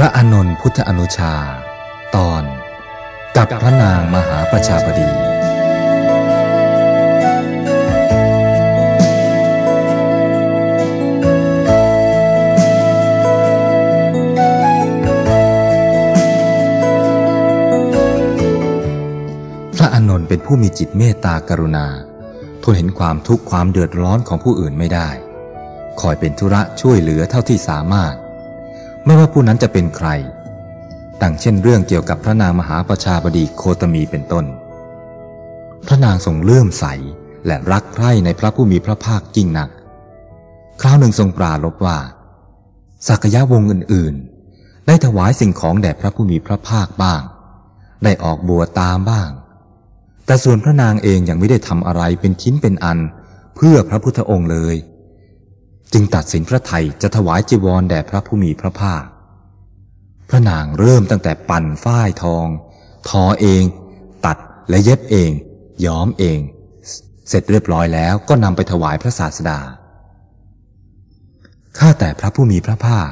พระอานนท์พุทธอนุชา ตอน กับพระนางมหาประชาบดี พระอานนท์เป็นผู้มีจิตเมตตากรุณา ทนเห็นความทุกข์ความเดือดร้อนของผู้อื่นไม่ได้ คอยเป็นธุระช่วยเหลือเท่าที่สามารถ ไม่ว่าผู้นั้นจะเป็นใครดังเช่นเรื่องเกี่ยวกับพระนางมหาประชาบดีโคตมีเป็นต้น พระนางทรงเลื่อมใสและรักใคร่ในพระผู้มีพระภาคจริงหนัก คราวหนึ่งทรงปราลบว่าสักยะวงอื่นๆ ได้ถวายสิ่งของแด่พระผู้มีพระภาคบ้าง ได้ออกบัวตามบ้าง แต่ส่วนพระนางเองยังไม่ได้ทำอะไรเป็นชิ้นเป็นอัน เพื่อพระพุทธองค์เลย จึงตัดสินพระไทยจะถวายจีวรแด่พระผู้มีพระภาค พระนางเริ่มตั้งแต่ปั่นฝ้ายทอง ทอเอง ตัดและเย็บเอง ย้อมเอง เสร็จเรียบร้อยแล้วก็นำไปถวายพระศาสดา ข้าแต่พระผู้มีพระภาค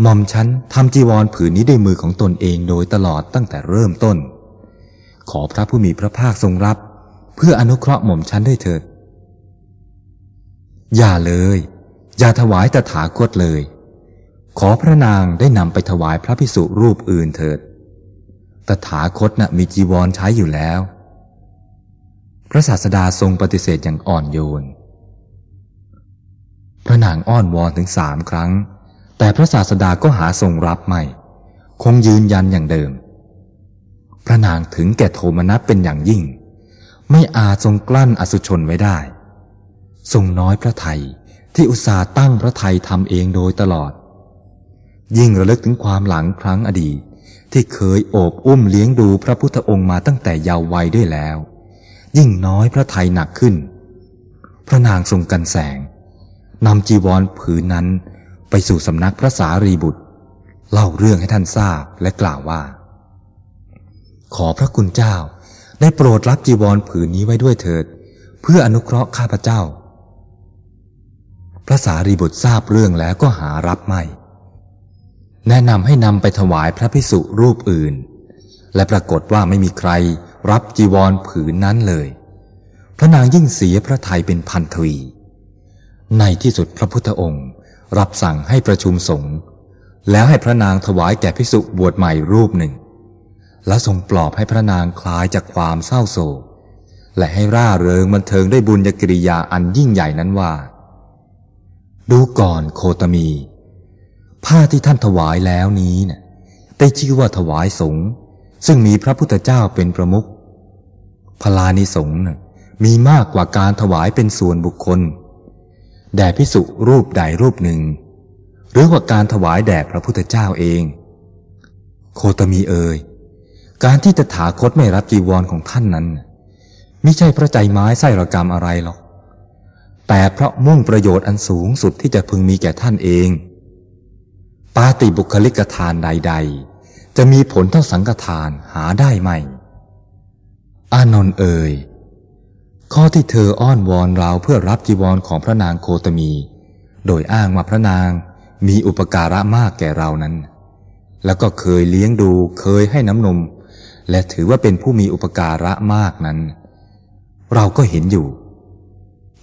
หม่อมฉันทำจีวรผืนนี้ด้วยมือของตนเองโดยตลอดตั้งแต่เริ่มต้น ขอพระผู้มีพระภาคทรงรับ เพื่ออนุเคราะห์หม่อมฉันด้วยเถิดอย่าเลย อย่าถวายตถาคตเลย ขอพระนางได้นำไปถวายพระพิสุรูปอื่นเถิด ตถาคตนะ่ะมีจีวรใช้อยู่แล้ว พระศาสดาทรงปฏิเสธอย่างอ่อนโยน พระนางอ้อนวอนถึงสามครั้ง แต่พระศาสดาก็หาทรงรับไม่ คงยืนยันอย่างเดิม พระนางถึงแก่โทมนัสเป็นอย่างยิ่ง ไม่อาจทรงกลั้นอสุชนไว้ได้ ทรงน้อยพระไทย ที่อุตส่าห์ตั้งพระไทยทำเองโดยตลอด ยิ่งระลึกถึงความหลังครั้งอดีต ที่เคยโอบอุ้มเลี้ยงดูพระพุทธองค์มาตั้งแต่เยาว์วัยด้วยแล้ว ยิ่งน้อยพระไทยหนักขึ้น พระนางทรงกันแสงนำจีวรผืนนั้นไปสู่สำนักพระสารีบุตร เล่าเรื่องให้ท่านทราบและกล่าวว่า ขอพระคุณเจ้าได้โปรดรับจีวรผืนนี้ไว้ด้วยเถิด เพื่ออนุเคราะห์ข้าพเจ้า พระสารีบุตรทราบเรื่องแล้วก็หารับไม่ แนะนำให้นำไปถวายพระพิสุรูปอื่น และปรากฏว่าไม่มีใครรับจีวรผืนนั้นเลย พระนางยิ่งเสียพระทัยเป็นพันทวี ในที่สุดพระพุทธองค์ รับสั่งให้ประชุมสงฆ์แล้วให้พระนางถวายแก่พิสุบวชใหม่รูปหนึ่ง และทรงปลอบให้พระนางคลายจากความเศร้าโศกและให้ร่าเริงบันเทิงด้วยบุญญกิริยาอันยิ่งใหญ่นั้นว่า ดูก่อนโคตมี ผ้าที่ท่านถวายแล้วนี้นะ่ะได้ชื่อว่าถวายสงฆ์ซึ่งมีพระพุทธเจ้าเป็นประมุขพลานิสงฆ์นะมีมากกว่าการถวายเป็นส่วนบุคคล แด่พิสุรูปใดรูปหนึ่ง หรือว่าการถวายแด่พระพุทธเจ้าเอง โคตมีเอ่ยการที่ตถาคตไม่รับจีวรของท่านนั้น ไม่ใช่พระใจไม้ไส้ระกรรมอะไรหรอก แต่เพราะมุ่งประโยชน์อันสูงสุดที่จะพึงมีแก่ท่านเอง ปาติบุคลิกทานใด ๆ จะมีผลเท่าสังฆทานหาได้ไหม อานนท์เอ่ย ข้อที่เธออ้อนวอนเราเพื่อรับจีวรของพระนางโคตมี โดยอ้างว่าพระนางมีอุปการะมากแก่เรานั้น แล้วก็เคยเลี้ยงดูเคยให้น้ำนม และถือว่าเป็นผู้มีอุปการะมากนั้น เราก็เห็นอยู่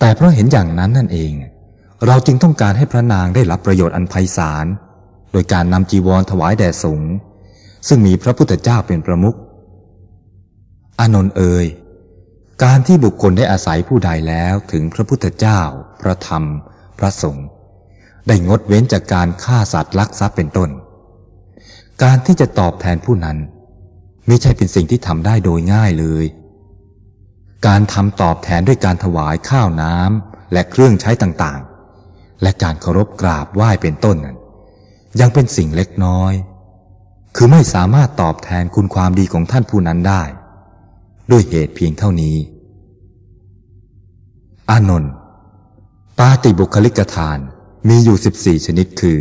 แต่เพราะเห็นอย่างนั้นนั่นเอง เราจึงต้องการให้พระนางได้รับประโยชน์อันไพศาล โดยการนำจีวรถวายแด่สงฆ์ซึ่งมีพระพุทธเจ้าเป็นประมุขอานนท์เอ่ยการที่บุคคลได้อาศัยผู้ใดแล้วถึงพระพุทธเจ้า พระธรรม พระสงฆ์ได้งดเว้นจากการฆ่าสัตว์ลักทรัพย์เป็นต้น การที่จะตอบแทนผู้นั้น ไม่ใช่เป็นสิ่งที่ทำได้โดยง่ายเลย การทำตอบแทนด้วยการถวายข้าวน้ำและเครื่องใช้ต่างๆ และการเคารพกราบไหว้เป็นต้นนั้นยังเป็นสิ่งเล็กน้อย คือไม่สามารถตอบแทนคุณความดีของท่านผู้นั้นได้ ด้วยเหตุเพียงเท่านี้ อานนท์ปาติบุคลิกทานมีอยู่สิบสี่ชนิดคือ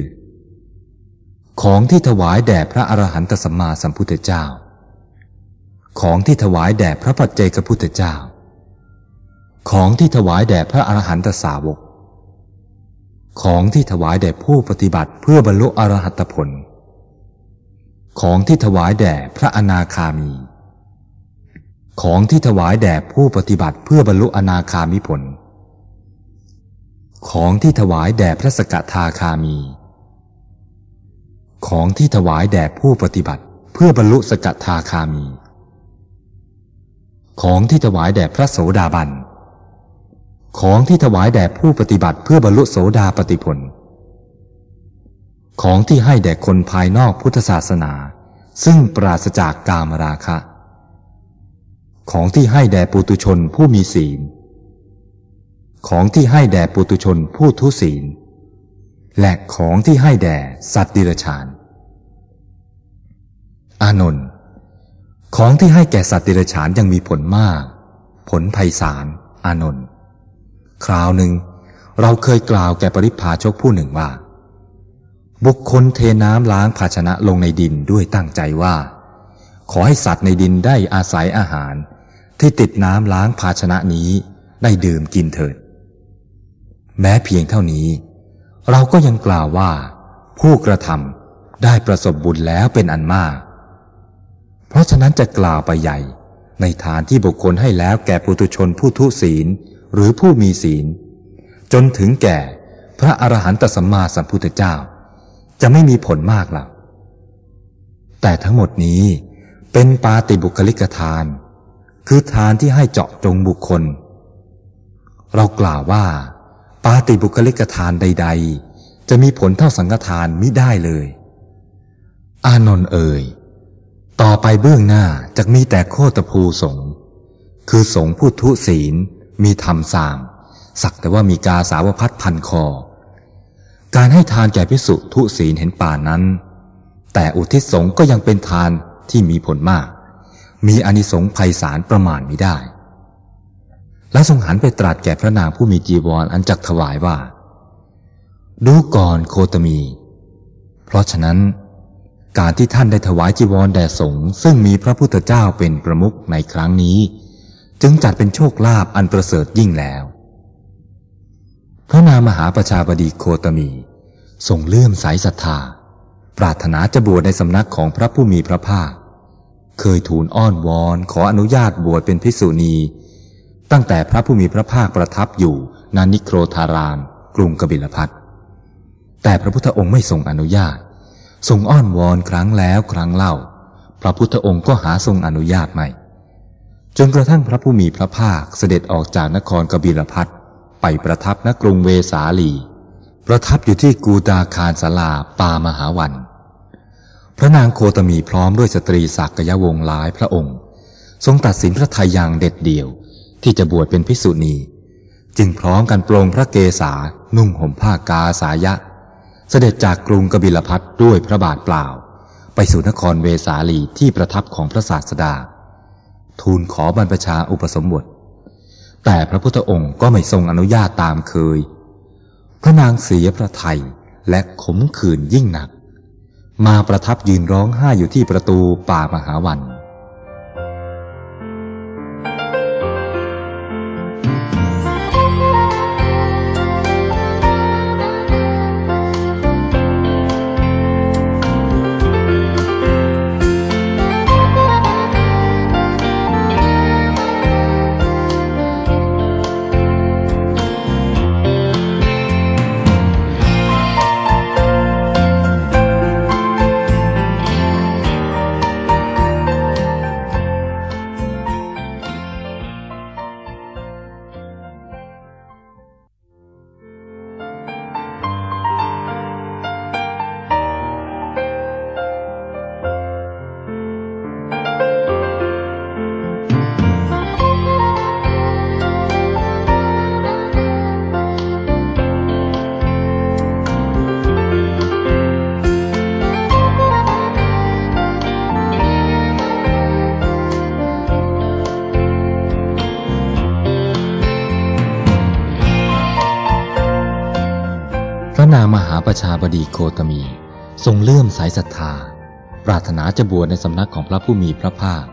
ของที่ถวายแด่พระอรหันตสัมมาสัมพุทธเจ้า ของที่ถวายแด่พระปัจเจกพุทธเจ้า ของที่ถวายแด่พระอรหันตสาวก ของที่ถวายแด่ผู้ปฏิบัติเพื่อบรรลุอรหัตผล ของที่ถวายแด่พระอนาคามี ของที่ถวายแด่ผู้ปฏิบัติเพื่อบรรลุอนาคามิผล ของที่ถวายแด่พระสกทาคามี ของที่ถวายแด่ผู้ปฏิบัติเพื่อบรรลุสกทาคามี ของที่ถวายแด่พระโสดาบัน ของที่ถวายแด่ผู้ปฏิบัติเพื่อบรรลุโสดาปติผล ของที่ให้แด่คนภายนอกพุทธศาสนา ซึ่งปราศจากกามราคะ ของที่ให้แด่ปุตุชนผู้มีศีล ของที่ให้แด่ปุตุชนผู้ทุศีล และของที่ให้แด่สัตว์ดิรชาน อานนท์ ของที่ให้แก่สัตว์ดิรชานยังมีผลมาก ผลไพศาล อานนท์ คราวหนึ่ง เราเคยกล่าวแก่ปริพาชกผู้หนึ่งว่า บุคคลเทน้ำล้างภาชนะลงในดินด้วยตั้งใจว่า ขอให้สัตว์ในดินได้อาศัยอาหาร ที่ติดน้ำล้างภาชนะนี้ได้ดื่มกินเถิด แม้เพียงเท่านี้ เราก็ยังกล่าวว่า ผู้กระทำได้ประสบบุญแล้วเป็นอันมาก เพราะฉะนั้นจะกล่าวไปใหญ่ในฐานที่บุคคลให้แล้วแก่ปุถุชนผู้ทุศีล หรือผู้มีศีล จนถึงแก่พระอรหันตสัมมาสัมพุทธเจ้า จะไม่มีผลมากหรอกแต่ทั้งหมดนี้เป็นปาติบุคลิกทาน คือทานที่ให้เจาะจงบุคคล เรากล่าวว่า ปาติบุคลิกทานใด ๆ จะมีผลเท่าสังฆทานมิได้เลย อานนท์เอ่ย ต่อไปเบื้องหน้าจะมีแต่โคตภูสงคือสงผู้ทุศีล มีธรรมสาม สักแต่ว่ามีกาสาวพัดพันคอ การให้ทานแก่พิสุทุศีลเห็นป่านั้น แต่อุทิศสงก็ยังเป็นทานที่มีผลมาก มีอนิสงส์ภัยสารประมาณไม่ได้ และทรงหันไปตรัสแก่พระนางผู้มีจีวรออันจักถวายว่า ดูก่อนโคตมี เพราะฉะนั้นการที่ท่านได้ถวายจีวรแด่สงฆ์ซึ่งมีพระพุทธเจ้าเป็นประมุขในครั้งนี้ จึงจัดเป็นโชคลาภอันประเสริฐยิ่งแล้ว พระนามหาประชาบดีโคตมีทรงเลื่อมใสศรัทธา ปรารถนาจะบวชในสำนักของพระผู้มีพระภาค เคยทูลอ้อนวอนขออนุญาตบวชเป็นภิกษุณี ตั้งแต่พระผู้มีพระภาคประทับอยู่นานิโครธาราม กรุงกบิลพัทแต่พระพุทธองค์ไม่ทรงอนุญาต ทรงอ้อนวอนครั้งแล้วครั้งเล่า พระพุทธองค์ก็หาทรงอนุญาตไม่ จนกระทั่งพระผู้มีพระภาคเสด็จออกจากนครกบิลพัทไปประทับณกรุงเวสาลี ประทับอยู่ที่กูตาคารสลาปามหาวัน พระนางโคตมีพร้อมด้วยสตรีศักยวงศ์หลายพระองค์ ทรงตัดสินพระทัยอย่างเด็ดเดี่ยว ที่จะบวชเป็นพิสุณี จึงพร้อมกันโปรงพระเกศานุ่งห่มผ้ากาสายะ เสด็จจากกรุงกบิลพัทด้วยพระบาทเปล่า ไปสู่นครเวสาลีที่ประทับของพระศาสดา ทูลขอบรรพชาอุปสมบท แต่พระพุทธองค์ก็ไม่ทรงอนุญาตตามเคย พระนางเสียพระไทยและขมขื่นยิ่งหนัก มาประทับยืนร้องไห้อยู่ที่ประตูป่ามหาวัน นามหาประชาบดีโคตมี ทรงเลื่อมสายศรัทธา ปรารถนาจะบวชในสำนักของพระผู้มีพระภาค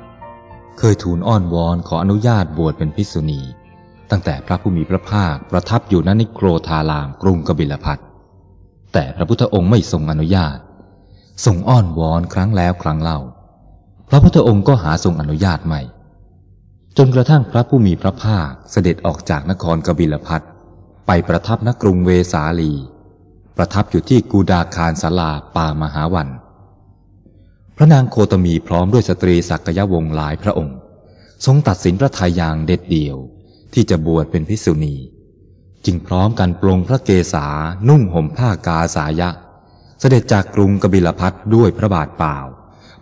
เคยทูลอ้อนวอนขออนุญาตบวชเป็นภิกษุณี ตั้งแต่พระผู้มีพระภาคประทับอยู่ณนิโครธารามกรุงกบิลพัทแต่พระพุทธองค์ไม่ทรงอนุญาต ทรงอ้อนวอนครั้งแล้วครั้งเล่า พระพุทธองค์ก็หาทรงอนุญาตใหม่ จนกระทั่งพระผู้มีพระภาคเสด็จออกจากนครกบิลพัทไปประทับณกรุงเวสาลี ประทับอยู่ที่กูดาคารสาลาป่ามหาวัน พระนางโคตมีพร้อมด้วยสตรีสักยวงศ์หลายพระองค์ ทรงตัดสินพระทัยอย่างเด็ดเดี่ยว ที่จะบวชเป็นพิสุณี จึงพร้อมกันปลงพระเกศานุ่งห่มผ้ากาสายะ เสด็จจากกรุงกบิลพัทด้วยพระบาทเปล่า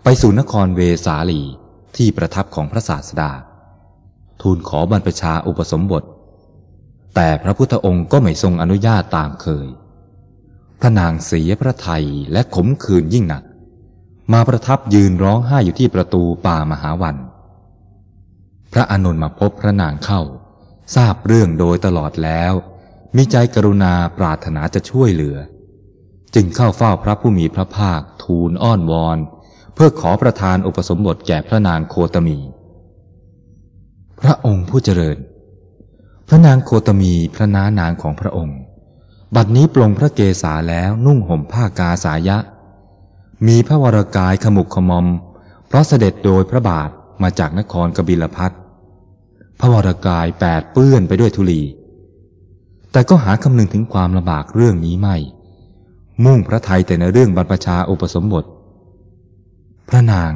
ไปสู่นครเวสาลี ที่ประทับของพระศาสดา ทูลขอบรรพชาอุปสมบทแต่พระพุทธองค์ก็ไม่ทรงอนุญาตตามเคย พระนางเสียพระไทยและขมขื่นยิ่งหนัก มาประทับยืนร้องไห้อยู่ที่ประตูป่ามหาวัน พระอานนท์มาพบพระนางเข้า ทราบเรื่องโดยตลอดแล้ว มีใจกรุณาปรารถนาจะช่วยเหลือ จึงเข้าเฝ้าพระผู้มีพระภาคทูลอ้อนวอน เพื่อขอประทานอุปสมบทแก่พระนางโคตมี พระองค์ผู้เจริญ พระนางโคตมีพระน้านางของพระองค์ บัดนี้ปลงพระเกศาแล้วนุ่งห่มผ้ากาสายะ มีพระวรากายขมุกขมอม เพราะเสด็จโดยพระบาทมาจากนครกบิลพัทพระวรากายแปดเปื้อนไปด้วยธุลี แต่ก็หาคำนึงถึงความลำบากเรื่องนี้ไม่ มุ่งพระไทยแต่ในเรื่องบรรพชาอุปสมบท พระนาง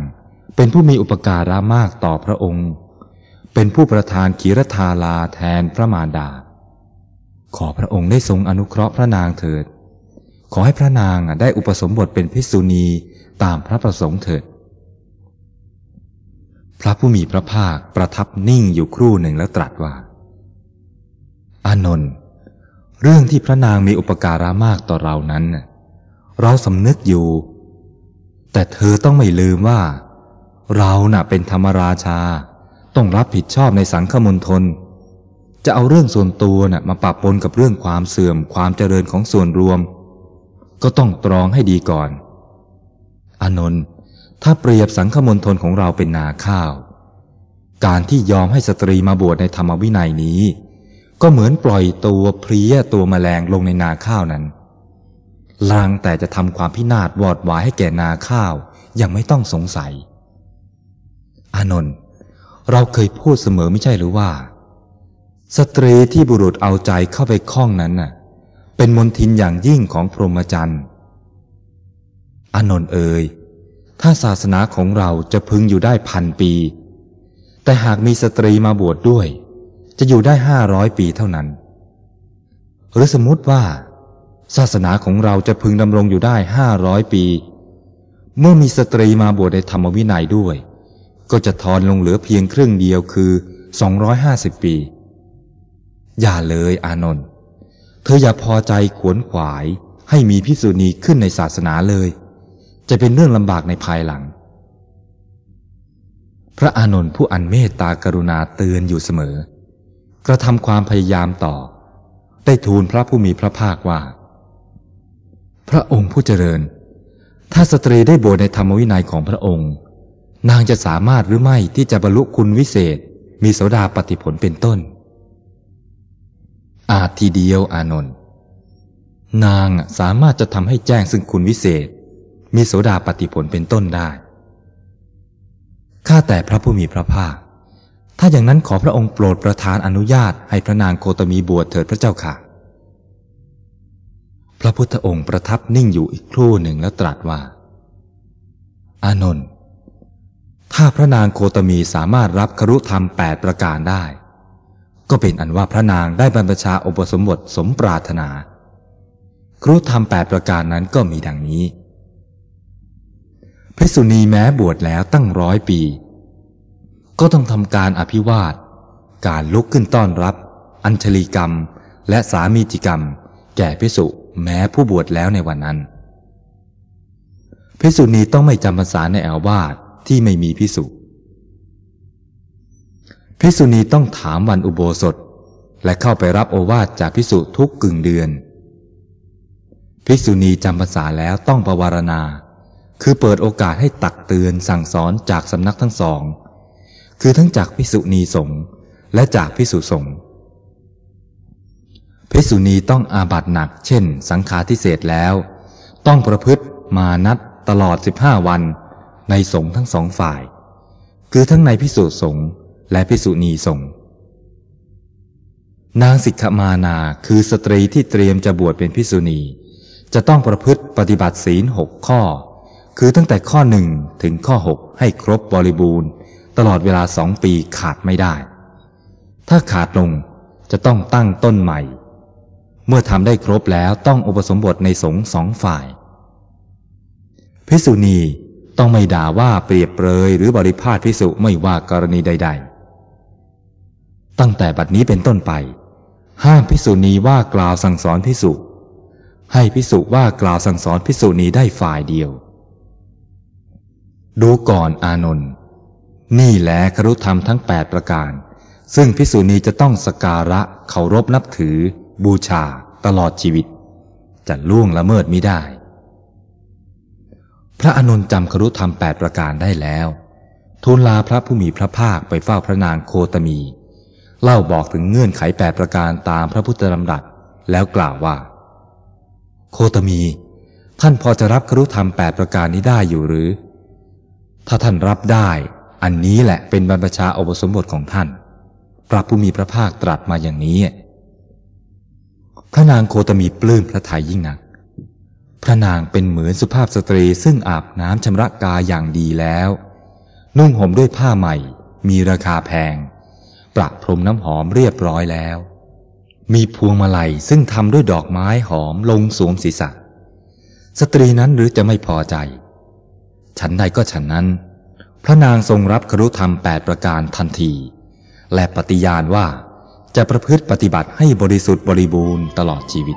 เป็นผู้มีอุปการะมากต่อพระองค์ เป็นผู้ประทานขีรธาลาแทนพระมารดา ขอพระองค์ได้ทรงอนุเคราะห์พระนางเถิด ขอให้พระนางได้อุปสมบทเป็นพิษุณีตามพระประสงค์เถิด พระผู้มีพระภาคประทับนิ่งอยู่ครู่หนึ่งแล้วตรัสว่า อานนท์เรื่องที่พระนางมีอุปการะมากต่อเรานั้น เราสำนึกอยู่ แต่เธอต้องไม่ลืมว่า เราน่ะเป็นธรรมราชา ต้องรับผิดชอบในสังฆมณฑล จะเอาเรื่องส่วนตัวน่ะมาปะปนกับเรื่องความเสื่อมความเจริญของส่วนรวม ก็ต้องตรองให้ดีก่อน อนนท์ถ้าเปรียบสังฆมณฑลของเราเป็นนาข้าว การที่ยอมให้สตรีมาบวชในธรรมวินัยนี้ ก็เหมือนปล่อยตัวเพลียตัวมแมลงลงในนาข้าวนั้นลางแต่จะทำความพินาศวอดวายให้แก่นาข้าวยังไม่ต้องสงสัย อานนท์เราเคยพูดเสมอไม่ใช่หรือว่า สตรีที่บุรุษเอาใจเข้าไปคล้องนั้นน่ะ เป็นมนทินอย่างยิ่งของพรหมจรรย์อานนท์เอ่ยถ้าศาสนาของเราจะพึงอยู่ได้พันปี แต่หากมีสตรีมาบวชด้วย จะอยู่ได้ห้าร้อยปีเท่านั้น หรือสมมติว่า ศาสนาของเราจะพึงดำรงอยู่ได้ห้าร้อยปี เมื่อมีสตรีมาบวชในธรรมวินัยด้วย ก็จะทอนลงเหลือเพียงครึ่งเดียวคือสองร้อยห้าสิบปี อย่าเลยอานนท์เธออย่าพอใจขวนขวายให้มีพิสูจนีขึ้นในศาสนาเลย จะเป็นเรื่องลำบากในภายหลัง พระอานนท์ผู้อันเมตตากรุณาเตือนอยู่เสมอ กระทำความพยายามต่อ ได้ทูลพระผู้มีพระภาคว่า พระองค์ผู้เจริญ ถ้าสตรีได้บวชในธรรมวินัยของพระองค์ นางจะสามารถหรือไม่ที่จะบรรลุคุณวิเศษ มีโสดาปฏิผลเป็นต้น อาจทีเดียวอานนท์นางสามารถจะทำให้แจ้งซึ่งคุณวิเศษ มีโสดาปฏิผลเป็นต้นได้ ข้าแต่พระผู้มีพระภาค ถ้าอย่างนั้นขอพระองค์โปรดประทานอนุญาตให้พระนางโคตมีบวชเถิดพระเจ้าค่ะ พระพุทธองค์ประทับนิ่งอยู่อีกครู่หนึ่งแล้วตรัสว่า อานนท์ถ้าพระนางโคตมีสามารถรับครุธรรมแปดประการได้ ก็เป็นอันว่าพระนางได้บรรพชาอุปสมบทสมปรารถนา ครุธรรมแปดประการนั้นก็มีดังนี้พิสุณีแม้บวชแล้วตั้งร้อยปี ก็ต้องทำการอภิวาท การลุกขึ้นต้อนรับ อัญชลีกรรม และสามีจิกรรม แก่พิสุแม้ผู้บวชแล้วในวันนั้นพิสุนีต้องไม่จำพรรษาในอาวาสที่ไม่มีพิ สุพิสุนีต้องถามวันอุโบสถ และเข้าไปรับโอวาทจากพิสุทุกกึ่งเดือนพิสุนีจำภาษาแล้วต้องประวารณา คือเปิดโอกาสให้ตักเตือนสั่งสอนจากสำนักทั้งสอง คือทั้งจากพิสุณีสงฆ์และจากพิสุสงฆ์พิสุณีต้องอาบัตหนัก เช่น สังฆาทิเศษแล้ว ต้องประพฤติมานัดตลอด 15 วันในสงฆ์ทั้งสองฝ่าย คือทั้งในพิสุสงฆ์ และพิสุณีสงฆ์นางสิกขมานาคือสตรีที่เตรียมจะบวชเป็นพิสุณี จะต้องประพฤติปฏิบัติศีลหกข้อ คือตั้งแต่ข้อหนึ่งถึงข้อหกให้ครบบริบูรณ์ ตลอดเวลาสองปีขาดไม่ได้ ถ้าขาดลงจะต้องตั้งต้นใหม่ เมื่อทำได้ครบแล้วต้องอุปสมบทในสงฆ์สองฝ่ายพิสุณีต้องไม่ด่าว่าเปรียบเปรยหรือบริพาทพิสุไม่ว่ากรณีใด ๆ ตั้งแต่บัดนี้เป็นต้นไป ห้ามพิสุณีว่ากล่าวสั่งสอนพิสุให้พิสุว่ากล่าวสั่งสอนพิสุณีได้ฝ่ายเดียว ดูก่อนอานนท์นี่แหละครุธรรมทั้งแปดประการ ซึ่งพิสุณีจะต้องสการะเคารพนับถือ บูชา ตลอดชีวิต จะล่วงละเมิดมิได้ พระอนุนจำครุธรรมแปดประการได้แล้ว ทูลลาพระผู้มีพระภาคไปเฝ้าพระนางโคตมี เล่าบอกถึงเงื่อนไขแปดประการตามพระพุทธดำรัสแล้วกล่าวว่า โคตมี ท่านพอจะรับครุธรรมแปดประการนี้ได้อยู่หรือ ถ้าท่านรับได้ อันนี้แหละเป็นบรรพชาอุปสมบทของท่าน พระผู้มีพระภาคตรัสมาอย่างนี้ พระนางโคตมีปลื้มพระทัยยิ่งนัก พระนางเป็นเหมือนสุภาพสตรีซึ่งอาบน้ำชำระกายอย่างดีแล้ว นุ่งห่มด้วยผ้าใหม่ มีราคาแพง ประพรมน้ำหอมเรียบร้อยแล้ว มีพวงมาลัยซึ่งทำด้วยดอกไม้หอมลงสวมศีรษะ สตรีนั้นหรือจะไม่พอใจ ฉันใดก็ฉันนั้น พระนางทรงรับครุธรรมแปดประการทันที และปฏิญาณว่าจะประพฤติปฏิบัติให้บริสุทธิ์บริบูรณ์ตลอดชีวิต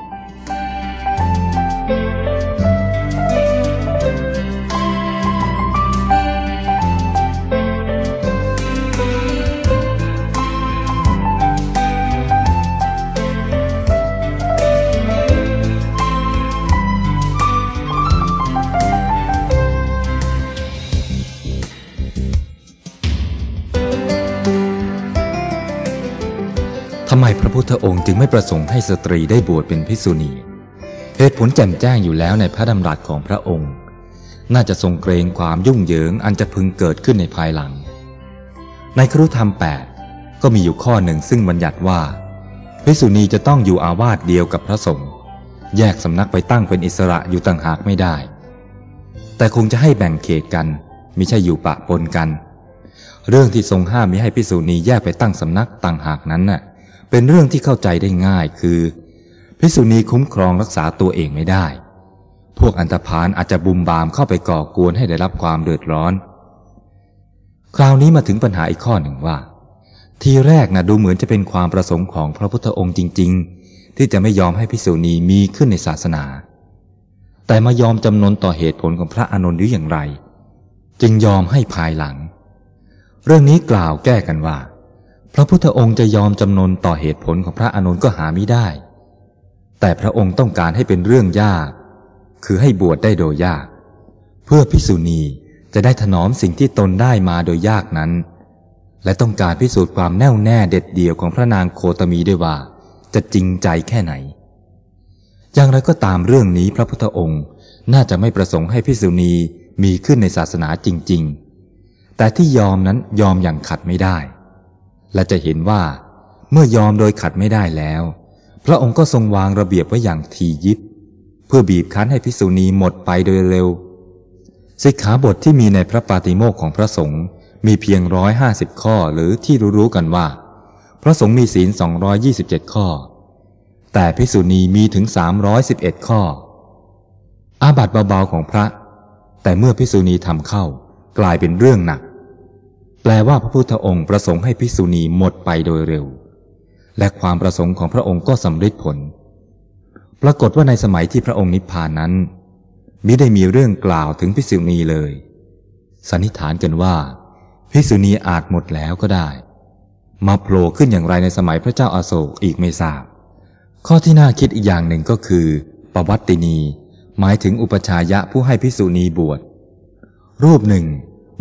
ทธองค์จึงไม่ประสงค์ให้สตรีได้บวชเป็นภิกษุณี เหตุผลแจ่มแจ้งอยู่แล้วในพระดำรัสของพระองค์ น่าจะทรงเกรงความยุ่งเหยิงอันจะพึงเกิดขึ้นในภายหลัง ในครุธรรมแปดก็มีอยู่ข้อหนึ่งซึ่งบัญญัติว่าภิกษุณีจะต้องอยู่อาวาสเดียวกับพระสงฆ์แยกสำนักไปตั้งเป็นอิสระอยู่ต่างหากไม่ได้ แต่คงจะให้แบ่งเขตกันมิใช่อยู่ปะปนกัน เรื่องที่ทรงห้ามมิให้ภิกษุณีแยกไปตั้งสำนักต่างหากนั้นน่ะ เป็นเรื่องที่เข้าใจได้ง่ายคือภิษุณีคุ้มครองรักษาตัวเองไม่ได้ พวกอันธพาลอาจจะบุมบามเข้าไปก่อกวนให้ได้รับความเดือดร้อน คราวนี้มาถึงปัญหาอีกข้อหนึ่งว่า ทีแรกนะดูเหมือนจะเป็นความประสงค์ของพระพุทธองค์จริง ๆ ที่จะไม่ยอมให้ภิษุณีมีขึ้นในศาสนา แต่มายอมจำนนต่อเหตุผลของพระอานนท์หรืออย่างไร จึงยอมให้ภายหลัง เรื่องนี้กล่าวแก้กันว่า พระพุทธองค์จะยอมจำนนต่อเหตุผลของพระอานนท์ก็หาไม่ได้ แต่พระองค์ต้องการให้เป็นเรื่องยาก คือให้บวชได้โดยยาก เพื่อพิสุณีจะได้ถนอมสิ่งที่ตนได้มาโดยยากนั้น และต้องการพิสูจน์ความแน่วแน่เด็ดเดี่ยวของพระนางโคตมีด้วยว่า จะจริงใจแค่ไหน อย่างไรก็ตามเรื่องนี้พระพุทธองค์น่าจะไม่ประสงค์ให้พิสุณีมีขึ้นในศาสนาจริง ๆ แต่ที่ยอมนั้นยอมอย่างขัดไม่ได้ และจะเห็นว่า เมื่อยอมโดยขัดไม่ได้แล้ว พระองค์ก็ทรงวางระเบียบไว้อย่างทียิบ เพื่อบีบคั้นให้พิสุณีหมดไปโดยเร็วสิกขาบทที่มีในพระปาติโมกของพระสงฆ์มีเพียงร้อยห้าสิบข้อหรือที่รู้ๆกันว่า พระสงฆ์มีศีลสองยี่สิบเจ็ดข้อ แต่พิสุณีมีถึงสามร้อยสิบเอ็ดข้อ อาบัติเบาๆของพระ แต่เมื่อพิสุณีทำเข้ากลายเป็นเรื่องหนัก แปลว่าพระพุทธองค์ประสงค์ให้พิสุณีหมดไปโดยเร็ว และความประสงค์ของพระองค์ก็สำเร็จผล ปรากฏว่าในสมัยที่พระองค์นิพพานนั้นมิได้มีเรื่องกล่าวถึงพิสุณีเลย สันนิษฐานกันว่าพิสุณีอาจหมดแล้วก็ได้ มาโผล่ขึ้นอย่างไรในสมัยพระเจ้าอาโศกอีกไม่ทราบ ข้อที่น่าคิดอีกอย่างหนึ่งก็คือปวัตตินี หมายถึงอุปชายะผู้ให้พิสุณีบวช รูปหนึ่ง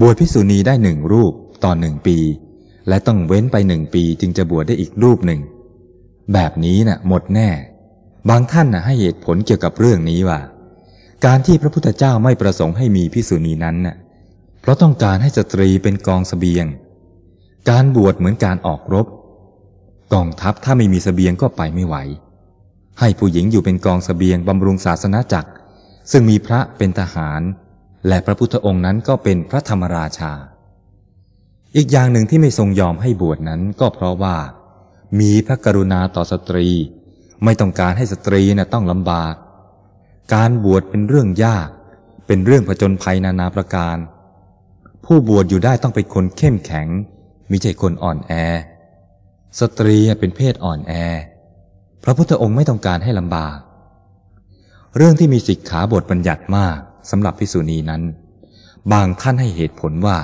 บวชพิสุณีได้หนึ่งรูป ต่อหนึ่งปี และต้องเว้นไปหนึ่งปีจึงจะบวชได้อีกรูปหนึ่ง แบบนี้น่ะหมดแน่ บางท่านน่ะให้เหตุผลเกี่ยวกับเรื่องนี้ว่า การที่พระพุทธเจ้าไม่ประสงค์ให้มีพิสุณีนั้นน่ะเพราะต้องการให้สตรีเป็นกองสเสบียง การบวชเหมือนการออกรบ กองทัพถ้าไม่มีสเสบียงก็ไปไม่ไหว ให้ผู้หญิงอยู่เป็นกองสเสบียงบำรุงศาสนาจักร ซึ่งมีพระเป็นทหาร และพระพุทธองค์นั้นก็เป็นพระธรรมราชา อีกอย่างหนึ่งที่ไม่ทรงยอมให้บวชนั้นก็เพราะว่า มีพระกรุณาต่อสตรี ไม่ต้องการให้สตรีนะ่ะต้องลำบาก การบวชเป็นเรื่องยาก เป็นเรื่องผจญภัยนานาประการ ผู้บวชอยู่ได้ต้องเป็นคนเข้มแข็งมิใช่คนอ่อนแอ สตรีเป็นเพศอ่อนแอ พระพุทธองค์ไม่ต้องการให้ลำบาก เรื่องที่มีสิกขาบทบัญญัติมากสำหรับพิสุณีนั้น บางท่านให้เหตุผลว่า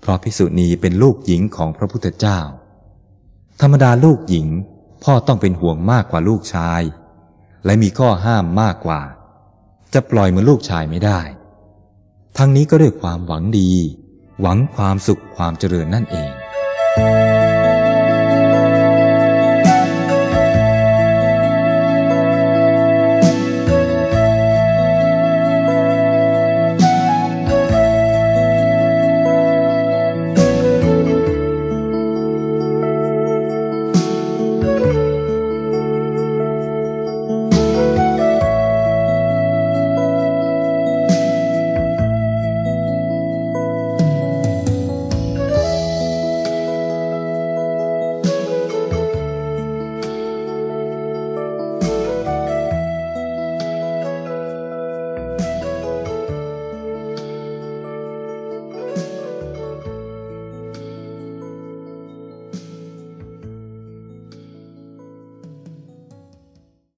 เพราะพิสุณีเป็นลูกหญิงของพระพุทธเจ้า ธรรมดาลูกหญิง พ่อต้องเป็นห่วงมากกว่าลูกชาย และมีข้อห้ามมากกว่า จะปล่อยเหมือนลูกชายไม่ได้ ทั้งนี้ก็ด้วยความหวังดี หวังความสุขความเจริญนั่นเอง